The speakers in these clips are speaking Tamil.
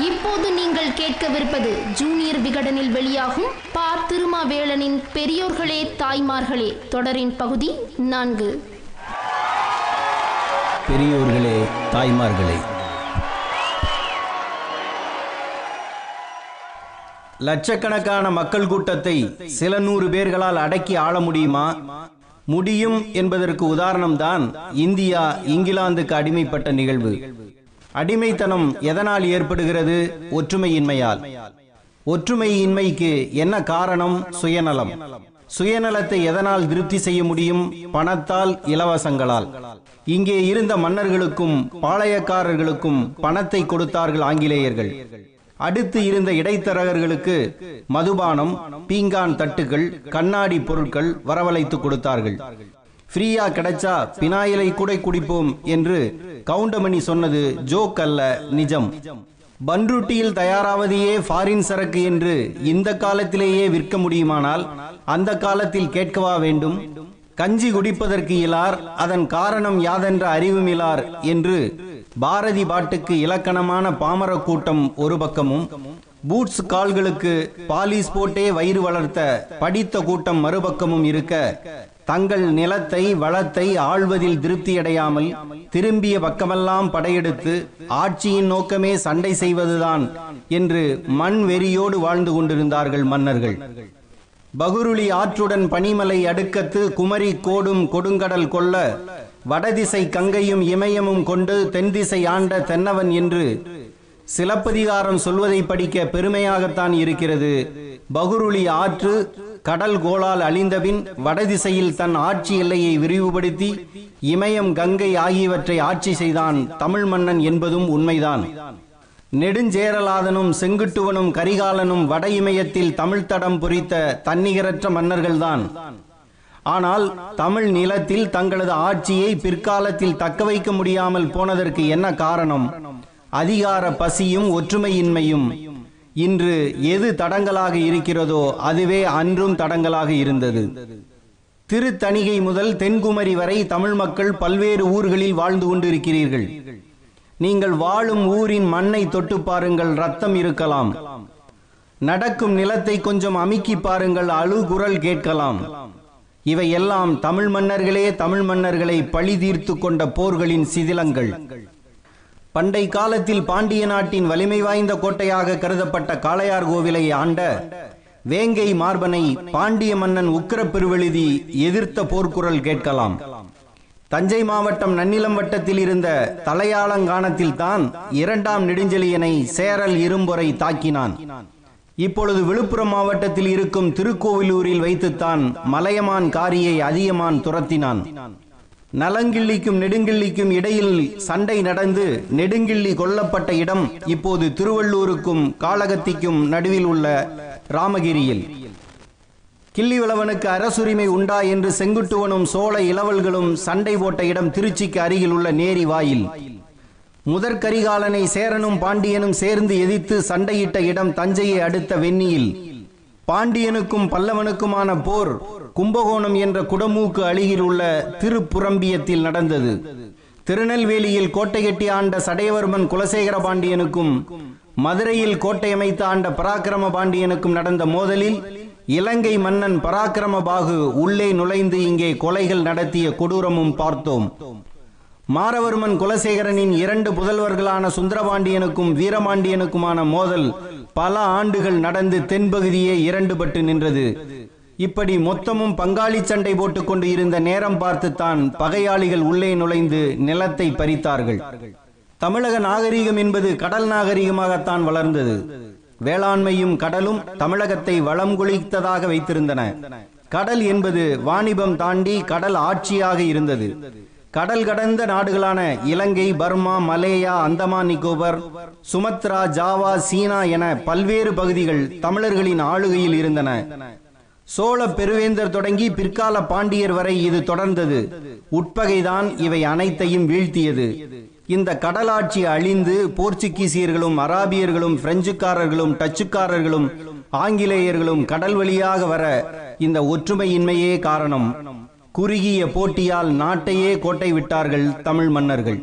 இப்போது நீங்கள் கேட்கவிருப்பது ஜூனியர் விகடனில் வெளியாகும் பா திருமாவேளனின் பெரியோர்களே தாய்மார்களே தொடரின் பகுதி நான்கு. பெரியோர்களே தாய்மார்களே. லட்சக்கணக்கான மக்கள் கூட்டத்தை சில நூறு பேர்களால் அடக்கி ஆள முடியுமா? முடியும் என்பதற்கு உதாரணம்தான் இந்தியா இங்கிலாந்துக்கு அடிமைப்பட்ட நிகழ்வு. அடிமைத்தனம் எதனால் ஏற்படுகிறது? ஒற்றுமையின்மையால். ஒற்றுமையின்மைக்கு என்ன காரணம்? சுயநலம். சுயநலத்தை எதனால் திருப்தி செய்ய முடியும்? பணத்தால் இலவசங்களால். இங்கே இருந்த மன்னர்களுக்கும் பாளையக்காரர்களுக்கும் பணத்தை கொடுத்தார்கள் ஆங்கிலேயர்கள். அடுத்து இருந்த இடைத்தரகர்களுக்கு மதுபானம் பீங்கான் தட்டுகள் கண்ணாடி பொருட்கள் வரவழைத்து கொடுத்தார்கள். ஃப்ரீயா கிடைச்சா பினாயிலை கூட குடிப்போம் என்று கவுண்டமணி சொன்னது ஜோக் அல்ல நிஜம். பன்ருட்டியில் தயாராவதையே ஃபாரின் சரக்கு என்று இந்த காலத்திலேயே விற்க முடியுமானால் அந்த காலத்தில் கேட்கவா வேண்டும். கஞ்சி குடிப்பதற்கு இலார் அதன் காரணம் யாதென்ற அறிவுமிலார் என்று பாரதி பாட்டுக்கு இலக்கணமான பாமர கூட்டம் ஒரு பக்கமும் பூட்ஸ் கால்களுக்கு பாலிஸ் போட்டே வயிறு வளர்த்த படித்த கூட்டம் மறுபக்கமும் இருக்க தங்கள் நிலத்தை வளத்தை ஆள்வதில் திருப்தியடையாமல் திரும்பிய பக்கமெல்லாம் படையெடுத்து ஆட்சியின் நோக்கமே சண்டை செய்வதுதான் என்று மண் வெறியோடு வாழ்ந்து கொண்டிருந்தார்கள் மன்னர்கள். பகுருளி ஆற்றுடன் பனிமலை அடுக்கத்து குமரி கோடும் கொடுங்கடல் கொள்ள வடதிசை கங்கையும் இமயமும் கொண்டு தென்திசை ஆண்ட தென்னவன் என்று சிலப்பதிகாரம் சொல்வதை படிக்க பெருமையாகத்தான் இருக்கிறது. பகுருளி ஆற்று கடல் கோளால் அழிந்தபின் வடதிசையில் தன் ஆட்சி எல்லையை விரிவுபடுத்தி இமயம் கங்கை ஆகியவற்றை ஆட்சி செய்தான் தமிழ் மன்னன் என்பதும் உண்மைதான். நெடுஞ்சேரலாதனும் செங்குட்டுவனும் கரிகாலனும் வட இமயத்தில் தமிழ் தடம் பொறித்த தன்னிகரற்ற மன்னர்கள்தான். ஆனால் தமிழ் நிலத்தில் தங்களது ஆட்சியை பிற்காலத்தில் தக்க வைக்க முடியாமல் போனதற்கு என்ன காரணம்? அதிகார பசியும் ஒற்றுமையின்மையும். இன்று எது தடங்களாக இருக்கிறதோ அதுவே அன்றும் தடங்களாக இருந்தது. திருத்தணிகை முதல் தென்குமரி வரை தமிழ் மக்கள் பல்வேறு ஊர்களில் வாழ்ந்து கொண்டிருக்கிறீர்கள். நீங்கள் வாழும் ஊரின் மண்ணை தொட்டு பாருங்கள் ரத்தம் இருக்கலாம். நடக்கும் நிலத்தை கொஞ்சம் அமுக்கி பாருங்கள் அழுகுரல் கேட்கலாம். இவையெல்லாம் தமிழ் மன்னர்களே தமிழ் மன்னர்களை பழி தீர்த்து கொண்ட போர்களின் சிதிலங்கள். பண்டை காலத்தில் பாண்டிய நாட்டின் வலிமை வாய்ந்த கோட்டையாக கருதப்பட்ட காளையார் கோவிலை ஆண்ட வேங்கை மார்பனை பாண்டிய மன்னன் உக்கிர பெருவெழுதி எதிர்த்த போர்க்குரல் கேட்கலாம். தஞ்சை மாவட்டம் நன்னிலம் வட்டத்தில் இருந்த தலையாளங்கானத்தில் தான் இரண்டாம் நெடுஞ்செழியனை சேரல் இரும்பொறை தாக்கினான். இப்பொழுது விழுப்புரம் மாவட்டத்தில் இருக்கும் திருக்கோவிலூரில் வைத்துத்தான் மலையமான் காரியை அதியமான் துரத்தினான். நலங்கிள்ளிக்கும் நெடுங்கிள்ளிக்கும் இடையில் சண்டை நடந்து நெடுங்கிள்ளி கொல்லப்பட்ட இடம் இப்போது திருவள்ளூருக்கும் காளகத்திக்கும் நடுவில் உள்ள ராமகிரியில். கிள்ளிவளவனுக்கு அரசுரிமை உண்டா என்று செங்குட்டுவனும் சோழ இளவல்களும் சண்டை போட்ட இடம் திருச்சிக்கு அருகில் உள்ள நேரி வாயில். முதற்கரிகாலனை சேரனும் பாண்டியனும் சேர்ந்து எதிர்த்து சண்டையிட்ட இடம் தஞ்சையை அடுத்த வெண்ணியில். பாண்டியனுக்கும் பல்லவனுக்குமான போர் கும்பகோணம் என்ற குடமூக்கு அருகில் உள்ள திருப்புரம்பியத்தில் நடந்தது. திருநெல்வேலியில் கோட்டையெட்டி ஆண்ட சடையவர்மன் குலசேகர பாண்டியனுக்கும் மதுரையில் கோட்டை அமைத்த ஆண்ட பராக்கிரம பாண்டியனுக்கும் நடந்த மோதலில் இலங்கை மன்னன் பராக்கிரமபாகு உள்ளே நுழைந்து இங்கே கொலைகள் நடத்திய கொடூரமும் பார்த்தோம். மாரவர்மன் குலசேகரனின் இரண்டு புதல்வர்களான சுந்தரபாண்டியனுக்கும் வீரபாண்டியனுக்குமான மோதல் பல ஆண்டுகள் நடந்து தென்பகுதியே இரண்டுபட்டு நின்றது. இப்படி மொத்தமும் பங்காளி சண்டை போட்டுக் கொண்டு இருந்த நேரம் பார்த்துத்தான் பகையாளிகள் உள்ளே நுழைந்து நிலத்தை பறித்தார்கள். தமிழக நாகரிகம் என்பது கடல் நாகரிகமாகத்தான் வளர்ந்தது. வேளாண்மையும் கடலும் தமிழகத்தை வளம் குளித்ததாக வைத்திருந்தன. கடல் என்பது வாணிபம் தாண்டி கடல் ஆட்சியாக இருந்தது. கடல் கடந்த நாடுகளான Ilangai Burma Malaya Andaman Nicobar Sumatra Java China என பல்வேறு பகுதிகள் தமிழர்களின் ஆளுகையில் இருந்தன. சோழ பெருவேந்தர் தொடங்கி பிற்கால பாண்டியர் வரை இது தொடர்ந்தது. உட்பகைதான் இவை அனைத்தையும் வீழ்த்தியது. இந்த கடலாட்சி அழிந்து போர்ச்சுகீசியர்களும் அராபியர்களும் பிரெஞ்சுக்காரர்களும் டச்சுக்காரர்களும் ஆங்கிலேயர்களும் கடல் வழியாக வர இந்த ஒற்றுமையின்மையே காரணம். குறுகிய போட்டியால் நாட்டையே கோட்டை விட்டார்கள் தமிழ் மன்னர்கள்.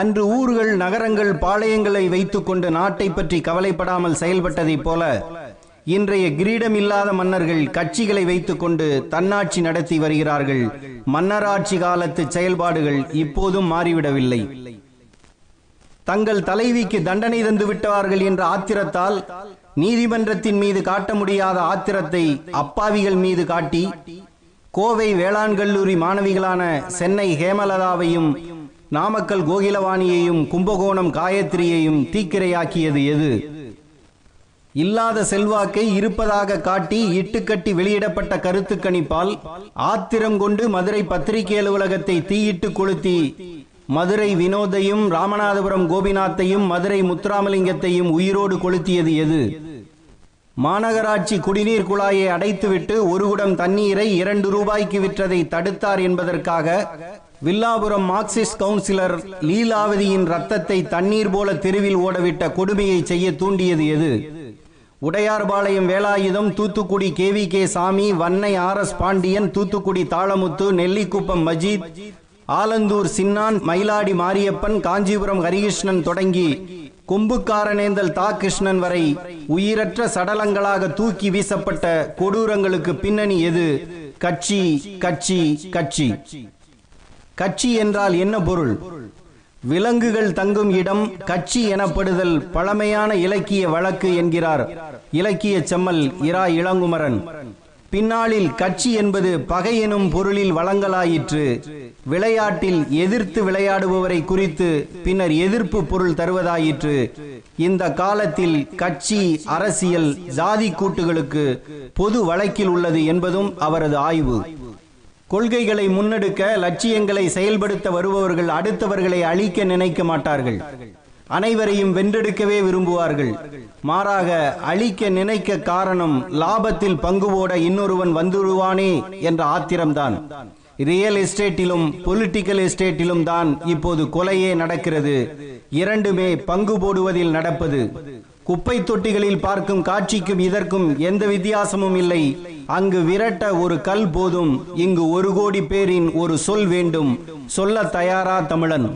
அன்று ஊர்கள் நகரங்கள் பாளையங்களை வைத்துக்கொண்டு நாட்டை பற்றி கவலைப்படாமல் செயல்பட்டதைப் போல இன்றைய கிரீடம் இல்லாத மன்னர்கள் கட்சிகளை வைத்துக்கொண்டு தன்னாட்சி நடத்தி வருகிறார்கள். மன்னராட்சி காலத்து செயல்பாடுகள் இப்போதும் மாறிவிடவில்லை. தங்கள் தலைவிக்கு தண்டனை தந்து விட்டார்கள் என்ற ஆத்திரத்தால் நீதிமன்றத்தின் மீது காட்ட முடியாத ஆத்திரத்தை அப்பாவிகள் மீது காட்டி கோவை வேளாண் கல்லூரி மாணவிகளான சென்னை ஹேமலதாவையும் நாமக்கல் கோகிலவாணியையும் கும்பகோணம் காயத்ரியையும் தீக்கிரையாக்கியது எது? இல்லாத செல்வாக்கை இருப்பதாக காட்டி இட்டுக்கட்டி வெளியிடப்பட்ட கருத்து கணிப்பால் ஆத்திரம் கொண்டு மதுரை பத்திரிகை அலுவலகத்தை தீயிட்டு கொளுத்தி மதுரை வினோதையும் ராமநாதபுரம் கோபிநாத்தையும் மதுரை முத்துராமலிங்கத்தையும் உயிரோடு கொளுத்தியது எது? மாநகராட்சி குடிநீர் குழாயை அடைத்துவிட்டு ஒரு குடம் தண்ணீரை இரண்டு ரூபாய்க்கு விற்றதை தடுத்தார் என்பதற்காக வில்லாபுரம் மார்க்சிஸ்ட் கவுன்சிலர் லீலாவதியின் ரத்தத்தை தண்ணீர் போல தெருவில் ஓடவிட்ட கொடுமையை செய்ய தூண்டியது எது? Udayarpalayam Velayudham Thoothukudi KV K Samy Vannai R S Pandian Thoothukudi Thalamuthu Nellikuppam Majeed Alandur Chinnan Mayiladi Mariappan Kanchipuram Harikrishnan தொடங்கி கொம்புக்காரனேந்தல் தா கிருஷ்ணன் வரை உயிரற்ற சடலங்களாக தூக்கி வீசப்பட்ட கொடூரங்களுக்கு பின்னணி எது? கட்சி கட்சி கட்சி. கட்சி என்றால் என்ன பொருள்? விலங்குகள் தங்கும் இடம் கட்சி எனப்படுதல் பழமையான இலக்கிய வழக்கு என்கிறார் இலக்கிய செம்மல் இரா இளங்குமரன். பின்னாளில் கட்சி என்பது பகை எனும் பொருளில் வழங்கலாயிற்று. விளையாட்டில் எதிர்த்து விளையாடுபவரை குறித்து பின்னர் எதிர்ப்பு பொருள் தருவதாயிற்று. இந்த காலத்தில் கட்சி அரசியல் ஜாதி கூட்டுகளுக்கு பொது வழக்கில் உள்ளது என்பதும் அவரது ஆய்வு. கொள்கைகளை முன்னெடுக்க லட்சியங்களை செயல்படுத்த வருபவர்கள் அடுத்தவர்களை அழிக்க நினைக்க மாட்டார்கள். அனைவரையும் வென்றெடுக்கவே விரும்புவார்கள். மாறாக அழிக்க நினைக்க காரணம் லாபத்தில் பங்கு போட இன்னொருவன் வந்துடுவானே என்ற ஆத்திரம்தான். ரியல் எஸ்டேட்டிலும் பொலிட்டிக்கல் எஸ்டேட்டிலும் தான் இப்போது கொலையே நடக்கிறது. இரண்டுமே பங்கு போடுவதில் நடப்பது. குப்பை தொட்டிகளில் பார்க்கும் காட்சிக்கும் இதற்கும் எந்த வித்தியாசமும் இல்லை. அங்கு விரட்ட ஒரு கல் போதும். இங்கு ஒரு கோடி பேரின் ஒரு சொல் வேண்டும். சொல்ல தயாரா தமிழன்.